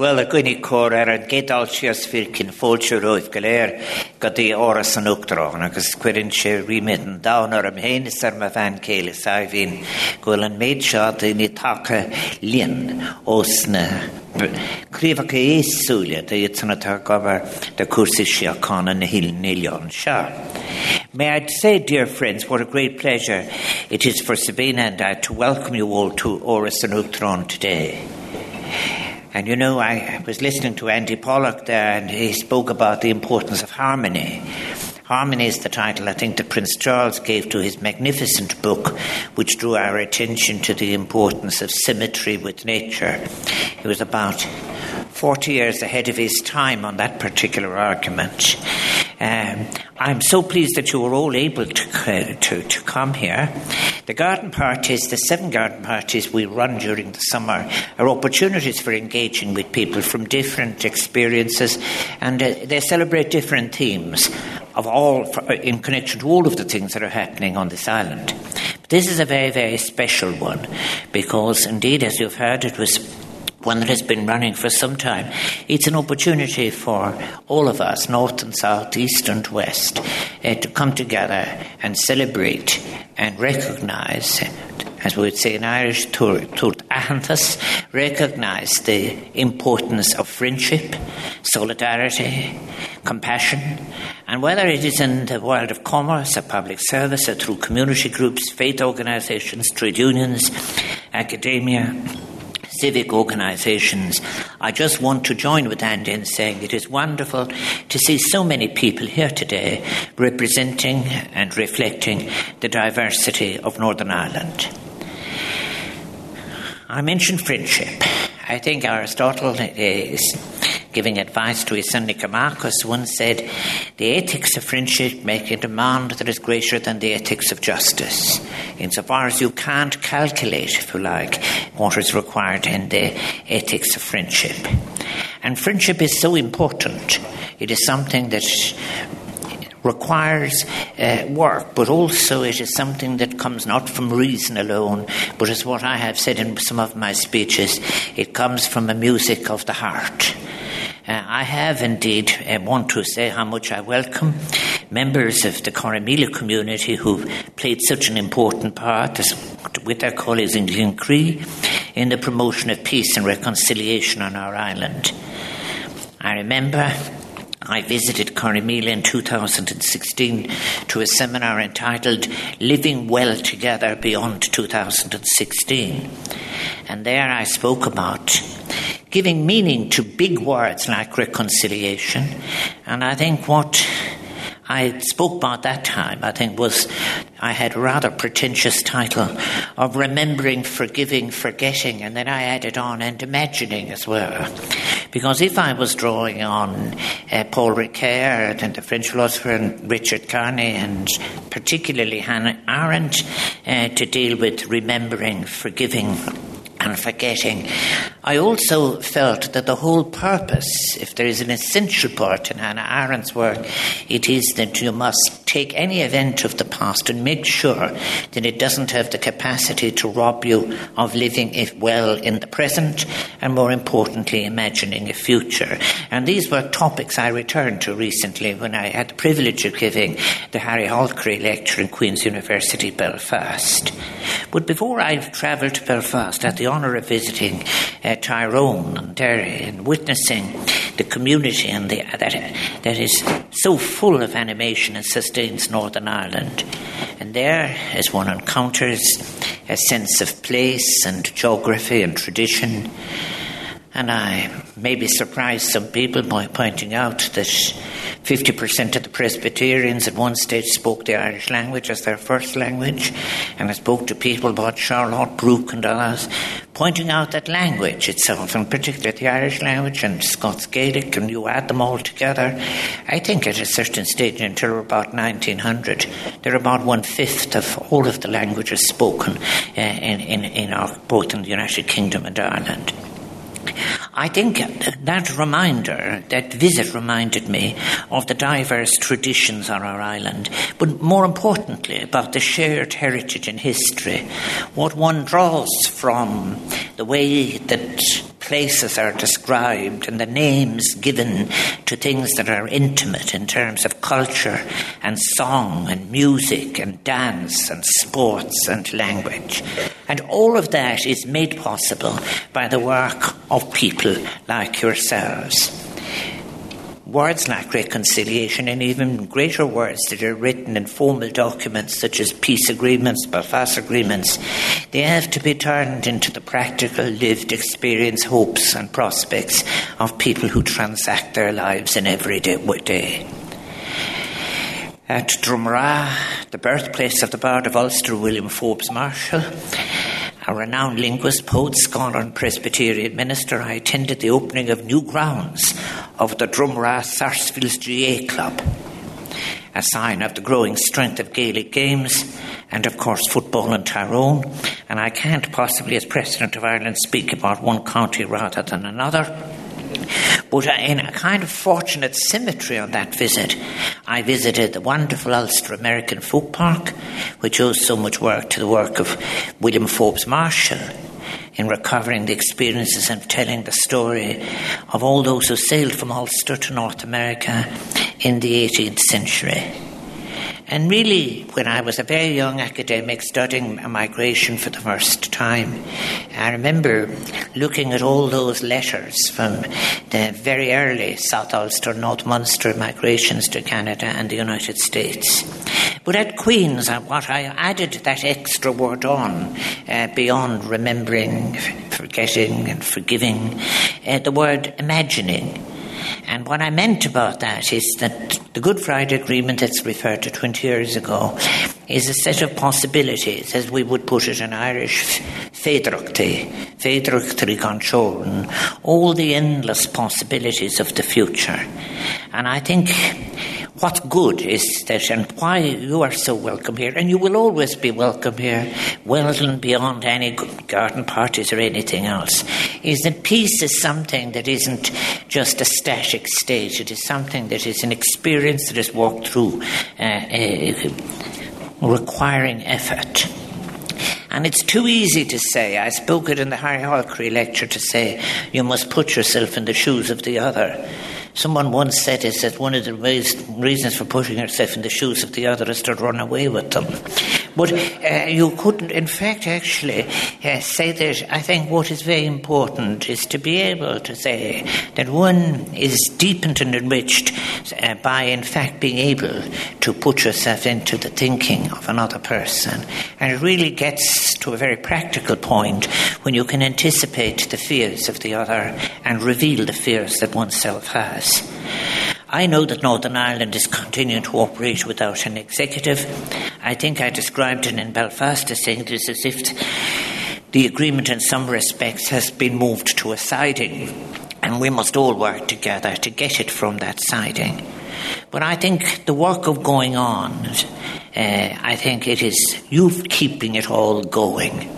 Well a gine cór ar an gédal sios fir cin fóilse roih go léir go dtí áras an Uachtarán agus cuiann sé rimid an dánar am héanaar ar me bhein céile sa bhín gohfuil an méid seo daoine take líon os na Críomhacha éúile de itanatá gobar de cuasa seaána na híilnéon seo. May I say, dear friends, what a great pleasure it is for Sabina and I to welcome you all to Áras an Uachtaráin today. And you know, I was listening to Andy Pollock there, and he spoke about the importance of harmony. Harmony is the title I think that Prince Charles gave to his magnificent book, which drew our attention to the importance of symmetry with nature. He was about 40 years ahead of his time on that particular argument. Um, I'm so pleased that you were all able to, uh, to, to come here. The garden parties, the seven garden parties we run during the summer, are opportunities for engaging with people from different experiences, and uh, they celebrate different themes of all for, in connection to all of the things that are happening on this island. But this is a very, very special one because, indeed, as you've heard, it was one that has been running for some time. It's an opportunity for all of us, north and south, east and west, uh, to come together and celebrate and recognize as we would say in Irish, tut achanthus, recognize the importance of friendship, solidarity, compassion, and whether it is in the world of commerce, or public service, or through community groups, faith organizations, trade unions, academia, civic organisations. I just want to join with Andy in saying it is wonderful to see so many people here today representing and reflecting the diversity of Northern Ireland. I mentioned friendship. I think Aristotle is giving advice to his son Nicomachus once said, The ethics of friendship make a demand that is greater than the ethics of justice, insofar as you can't calculate, if you like, what is required in the ethics of friendship. And friendship is so important. It is something that requires uh, work, but also it is something that comes not from reason alone, but as what I have said in some of my speeches, it comes from a music of the heart. Uh, I have indeed uh, want to say how much I welcome members of the Corrymeela community who played such an important part as, with their colleagues in Glencree in the promotion of peace and reconciliation on our island. I remember I visited Corrymeela in 2016 to a seminar entitled Living Well Together Beyond 2016. And there I spoke about giving meaning to big words like reconciliation. And I think what I spoke about that time, I think, was I had a rather pretentious title of remembering, forgiving, forgetting, and then I added on and imagining as well. Because if I was drawing on uh, Paul Ricoeur and the French philosopher and Richard Kearney and particularly Hannah Arendt uh, to deal with remembering, forgiving, and forgetting. I also felt that the whole purpose, if there is an essential part in Hannah Arendt's work, it is that you must take any event of the past and make sure that it doesn't have the capacity to rob you of living it well in the present and, more importantly, imagining a future. And these were topics I returned to recently when I had the privilege of giving the Harri Holkeri lecture in Queen's University, Belfast. But before I travelled to Belfast, at the honour of visiting uh, Tyrone and Derry and witnessing the community and the, that, that is so full of animation and sustains Northern Ireland. And there, as one encounters a sense of place and geography and tradition, and I maybe surprised some people by pointing out that 50% of the Presbyterians at one stage spoke the Irish language as their first language, and I spoke to people about Charlotte Brooke and others, pointing out that language itself, and particularly the Irish language and Scots Gaelic, and you add them all together, I think at a certain stage until about 1900, they're about one fifth of all of the languages spoken uh, in, in, in our, both in the United Kingdom and Ireland. I think that reminder, that visit reminded me of the diverse traditions on our island, but more importantly, about the shared heritage and history, what one draws from the way that places are described and the names given to things that are intimate in terms of culture and song and music and dance and sports and language. And all of that is made possible by the work of people like yourselves words like reconciliation and even greater words that are written in formal documents such as peace agreements, Belfast agreements, they have to be turned into the practical lived experience, hopes and prospects of people who transact their lives in everyday day. At Drumragh, the birthplace of the Bard of Ulster, William Forbes Marshall, a renowned linguist, poet, scholar, and Presbyterian minister, I attended the opening of new grounds of the Drumragh Sarsfields GA Club, a sign of the growing strength of Gaelic games and, of course, football in Tyrone. And I can't possibly, as President of Ireland, speak about one county rather than another. But in a kind of fortunate symmetry on that visit, I visited the wonderful Ulster American Folk Park, which owes so much work to the work of William Forbes Marshall in recovering the experiences and telling the story of all those who sailed from Ulster to North America in the 18th century. And really, when I was a very young academic studying migration for the first time, I remember looking at all those letters from the very early South Ulster, North Munster migrations to Canada and the United States. But at Queen's, what I added that extra word on, uh, beyond remembering, forgetting, and forgiving, uh, the word imagining. And what I meant about that is that the Good Friday Agreement that's referred to 20 years ago is a set of possibilities, as we would put it in Irish, féidearthachtaí, féidearthachtaí gan all the endless possibilities of the future. And I think what's good is that, and why you are so welcome here, and you will always be welcome here, well and beyond any garden parties or anything else, is that peace is something that isn't just a static state, it is something that is an experience that is walked through, uh, uh, requiring effort. And it's too easy to say, I spoke it in the Harri Holkeri lecture to say, you must put yourself in the shoes of the other. Someone once said is that one of the reasons for putting yourself in the shoes of the other is to run away with them. But uh, you couldn't, in fact, actually uh, say that I think what is very important is to be able to say that one is deepened and enriched uh, by, in fact, being able to put yourself into the thinking of another person. And it really gets to a very practical point when you can anticipate the fears of the other and reveal the fears that oneself has. I know that Northern Ireland is continuing to operate without an executive. I think I described it in Belfast as saying it is as if the agreement in some respects has been moved to a siding, and we must all work together to get it from that siding. But I think the work of going on, uh, I think it is you keeping it all going.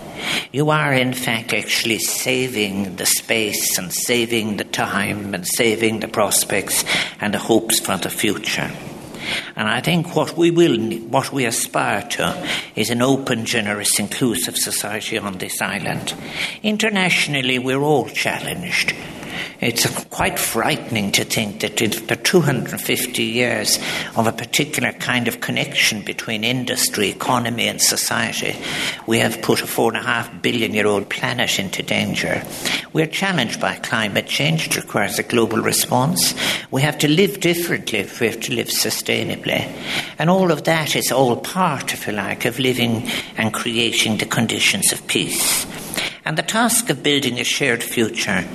You are, in fact, actually saving the space and saving the time and saving the prospects and the hopes for the future. And I think what we will, what we aspire to, is an open, generous, inclusive society on this island. Internationally, we're all challenged. It's quite frightening to think that for 250 years of a particular kind of connection between industry, economy, and society, we have put a four and a half billion year old planet into danger. We're challenged by climate change. It requires a global response. We have to live differently if we have to live sustainably. And all of that is all part, if you like, of living and creating the conditions of peace. And the task of building a shared future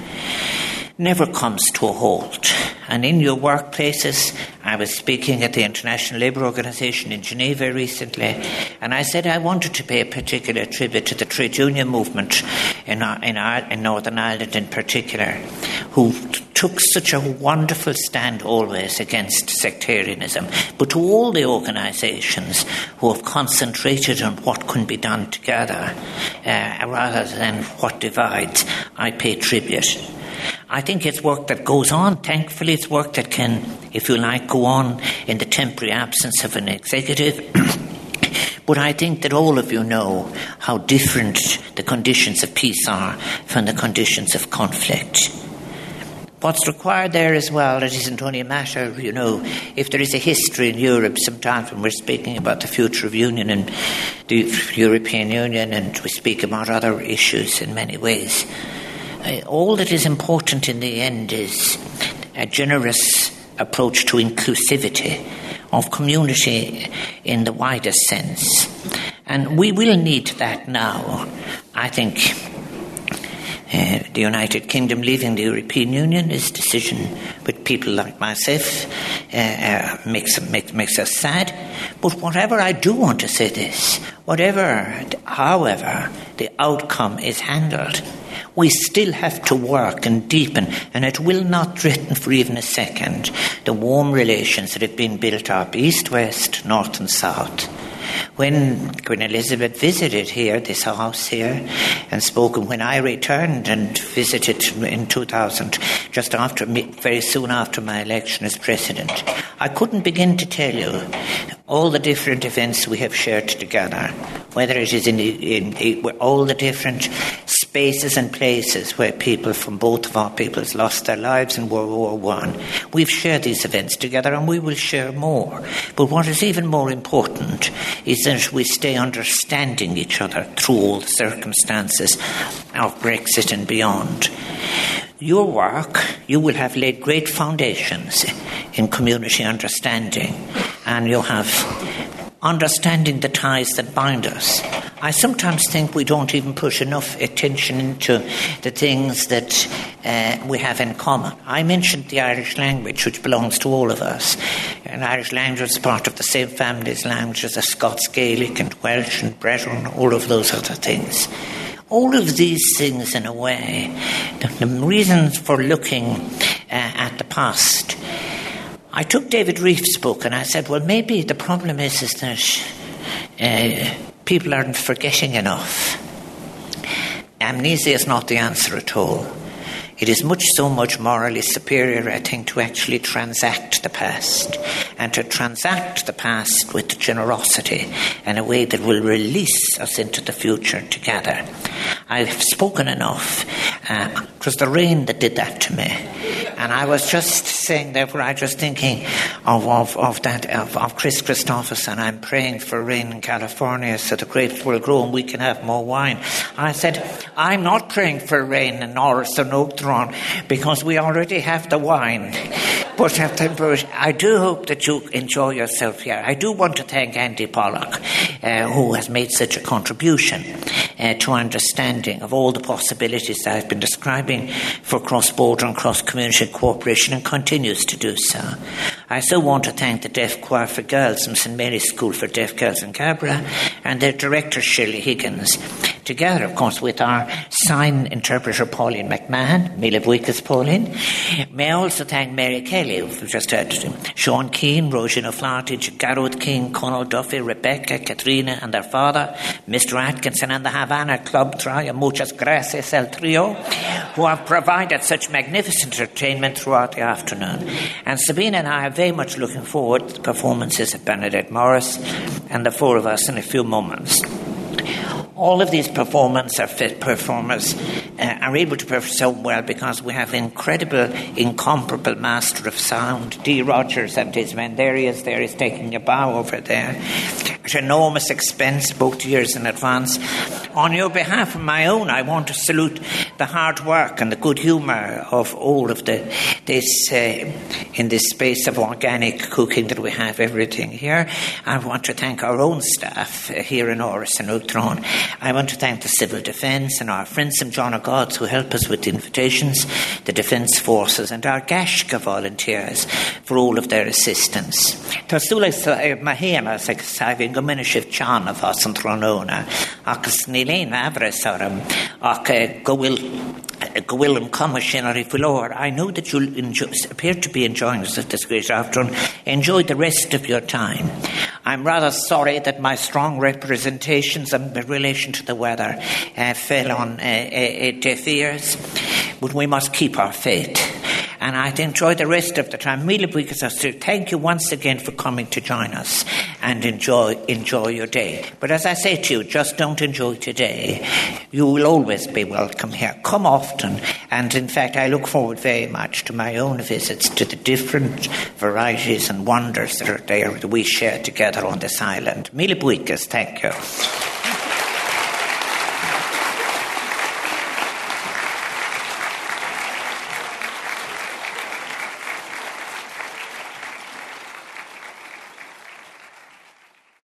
never comes to a halt. And in your workplaces, I was speaking at the International Labour Organization in Geneva recently, and I said I wanted to pay a particular tribute to the trade union movement in, in, in Northern Ireland in particular, who took such a wonderful stand always against sectarianism, but to all the organisations who have concentrated on what can be done together uh, rather than what divides, I pay tribute. I think it's work that goes on. Thankfully, it's work that can, if you like, go on in the temporary absence of an executive. But I think that all of you know how different the conditions of peace are from the conditions of conflict. What's required there as well, it isn't only a matter, you know, if there is a history in Europe sometimes when we're speaking about the future of union and the European Union and we speak about other issues in many ways. Uh, all that is important in the end is a generous approach to inclusivity of community in the widest sense. And we will need that now. I think uh, the United Kingdom leaving the European Union is a decision with people like myself uh, uh, makes, makes, makes us sad. But whatever I do want to say this, whatever, however, the outcome is handled, we still have to work and deepen, and it will not threaten for even a second the warm relations that have been built up east, west, north, and south. When Queen Elizabeth visited here, this house here, and spoke, when I returned and visited in 2000, just after, very soon after my election as president, I couldn't begin to tell you all the different events we have shared together, whether it is in, the, in all the different spaces and places where people from both of our peoples lost their lives in World War One. We've shared these events together and we will share more. But what is even more important is that we stay understanding each other through all the circumstances of Brexit and beyond. Your work, you will have laid great foundations in community understanding, and you have understanding the ties that bind us. I sometimes think we don't even put enough attention into the things that uh, we have in common. I mentioned the Irish language, which belongs to all of us. And Irish language is part of the same family as languages as Scots Gaelic and Welsh and Breton, all of those other things. All of these things, in a way, the, the reasons for looking uh, at the past I took David Rieff's book and I said, well, maybe the problem is, is that uh, people aren't forgetting enough. Amnesia is not the answer at all. It is much so much morally superior, I think, to actually transact the past and to transact the past with generosity in a way that will release us into the future together. I've spoken enough. Uh, it was the rain that did that to me. And I was just saying, therefore, I was thinking of, of, of that, of, of Kris Kristofferson. I'm praying for rain in California so the grapes will grow and we can have more wine. I said, I'm not praying for rain in Norris and Oak because we already have the wine. But, I do hope that you enjoy yourself here. I do want to thank Andy Pollock, uh, who has made such a contribution uh, to understanding of all the possibilities that I've been describing for cross border and cross community cooperation and continues to do so. I also want to thank the Deaf Choir for Girls from St Mary's School for Deaf Girls in Cabra and their director Shirley Higgins, together, of course, with our sign interpreter Pauline McMahon, Mila Buikas Pauline. May I also thank Mary Kelly, who just heard Sean Keane, Rosina O'Flaherty, Garrett King, Conal Duffy, Rebecca, Katrina, and their father, Mr. Atkinson, and the Havana Club Trio, muchas gracias el trio, who have provided such magnificent entertainment throughout the afternoon. And Sabina and I are very much looking forward to the performances of Bernadette Morris and the four of us in a few moments all of these performers are performers uh, are able to perform so well because we have incredible, incomparable master of sound, D. Rogers and his men. There he is, there he's taking a bow over there. At enormous expense, both years in advance. On your behalf and my own, I want to salute the hard work and the good humour of all of the this uh, in this space of organic cooking that we have everything here. I want to thank our own staff uh, here in Áras an Uachtaráin I want to thank the Civil Defence and our friends from John O'Gods who help us with the invitations, the Defence Forces, and our Gaisce volunteers for all of their assistance. Tásúla eh, mahéana ag saibhín go minic sibh tean a bhás an tróna agus níléon abras orm ach eh, go go bhfuil an cuma sin. I know that you'll appear to be enjoying this great afternoon. Enjoy the rest of your time. I'm rather sorry that my strong representations in relation to the weather uh, fell on uh, uh, deaf ears, but we must keep our faith. And I'd enjoy the rest of the time. So thank you once again for coming to join us and enjoy, enjoy your day. But as I say to you, just don't enjoy today. You will always be welcome here. Come often. And in fact, I look forward very much to my own visits to the different varieties and wonders that are there that we share together on this island. Mille thank you.